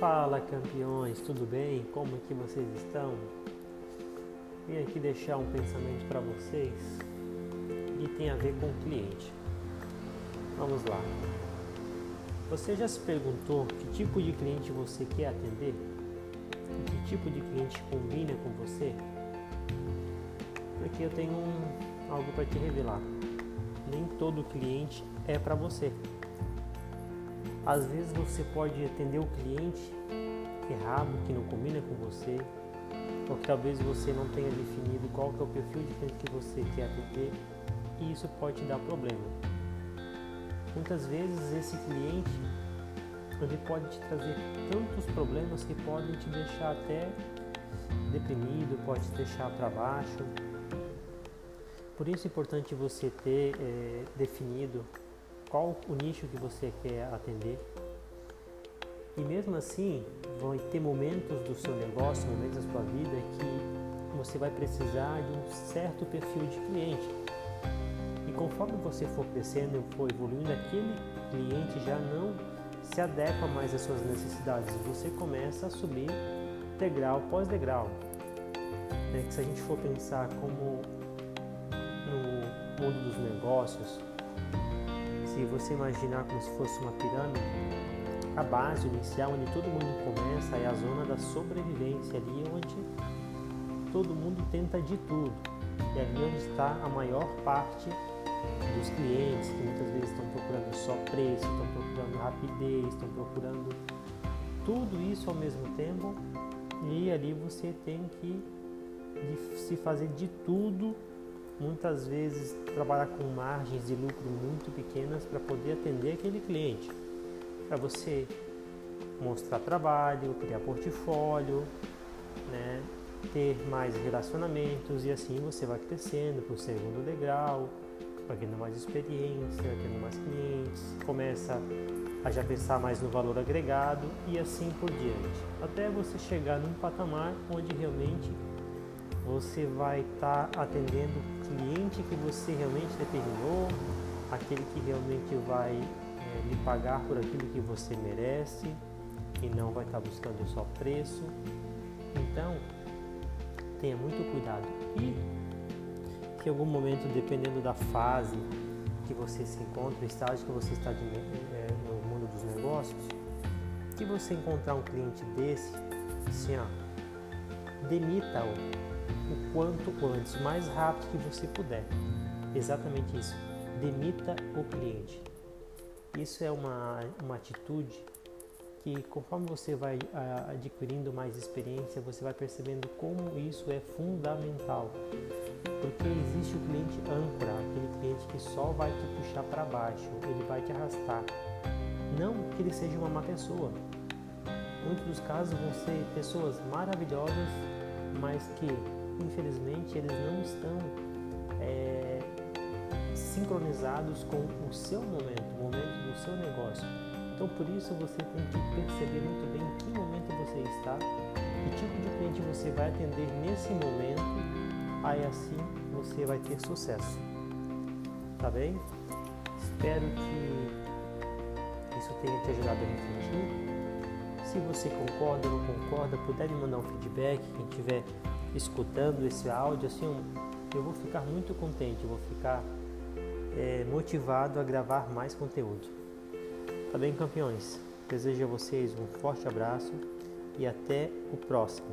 Fala campeões, tudo bem? Como é que vocês estão? Vim aqui deixar um pensamento para vocês e tem a ver com o cliente. Vamos lá. Você já se perguntou que tipo de cliente você quer atender? E que tipo de cliente combina com você? Porque eu tenho um, algo para te revelar. Nem todo cliente é para você. Às vezes você pode atender o cliente errado, que não combina com você, ou que talvez você não tenha definido qual que é o perfil de cliente que você quer atender e isso pode te dar problema. Muitas vezes esse cliente ele pode te trazer tantos problemas que podem te deixar até deprimido, pode te deixar para baixo. Por isso é importante você ter é, definido qual o nicho que você quer atender. E mesmo assim, vão ter momentos do seu negócio, momentos da sua vida que você vai precisar de um certo perfil de cliente. E conforme você for crescendo e for evoluindo, aquele cliente já não se adequa mais às suas necessidades. Você começa a subir degrau após degrau. É que se a gente for pensar como no mundo dos negócios, se você imaginar como se fosse uma pirâmide, a base inicial onde todo mundo começa é a zona da sobrevivência, ali onde todo mundo tenta de tudo. E ali onde está a maior parte dos clientes, que muitas vezes estão procurando só preço, estão procurando rapidez, estão procurando tudo isso ao mesmo tempo. E ali você tem que se fazer de tudo muitas vezes trabalhar com margens de lucro muito pequenas para poder atender aquele cliente. Para você mostrar trabalho, criar portfólio, né? ter mais relacionamentos e assim você vai crescendo para o segundo degrau, vai tendo mais experiência, tendo mais clientes, começa a já pensar mais no valor agregado e assim por diante, até você chegar num patamar onde realmente você vai estar tá atendendo o cliente que você realmente determinou, aquele que realmente vai é, lhe pagar por aquilo que você merece e não vai estar tá buscando só preço. Então, tenha muito cuidado. E em algum momento, dependendo da fase que você se encontra, o estágio que você está de, é, no mundo dos negócios, que você encontrar um cliente desse, assim, ó, demita-o o quanto antes, o mais rápido que você puder. Exatamente isso. Demita o cliente. Isso é uma, uma atitude que, conforme você vai uh, adquirindo mais experiência, você vai percebendo como isso é fundamental. Porque existe o cliente âncora, aquele cliente que só vai te puxar para baixo, ele vai te arrastar. Não que ele seja uma má pessoa. Muitos dos casos vão ser pessoas maravilhosas, mas que infelizmente, eles não estão é, sincronizados com o seu momento, o momento do seu negócio. Então, por isso, você tem que perceber muito bem em que momento você está, que tipo de cliente você vai atender nesse momento, aí assim você vai ter sucesso. Tá bem? Espero que isso tenha te ajudado a refletir. Se você concorda ou não concorda, puder me mandar um feedback, quem tiver escutando esse áudio, assim, eu vou ficar muito contente, vou ficar é, motivado a gravar mais conteúdo. Tá bem, campeões? Desejo a vocês um forte abraço e até o próximo.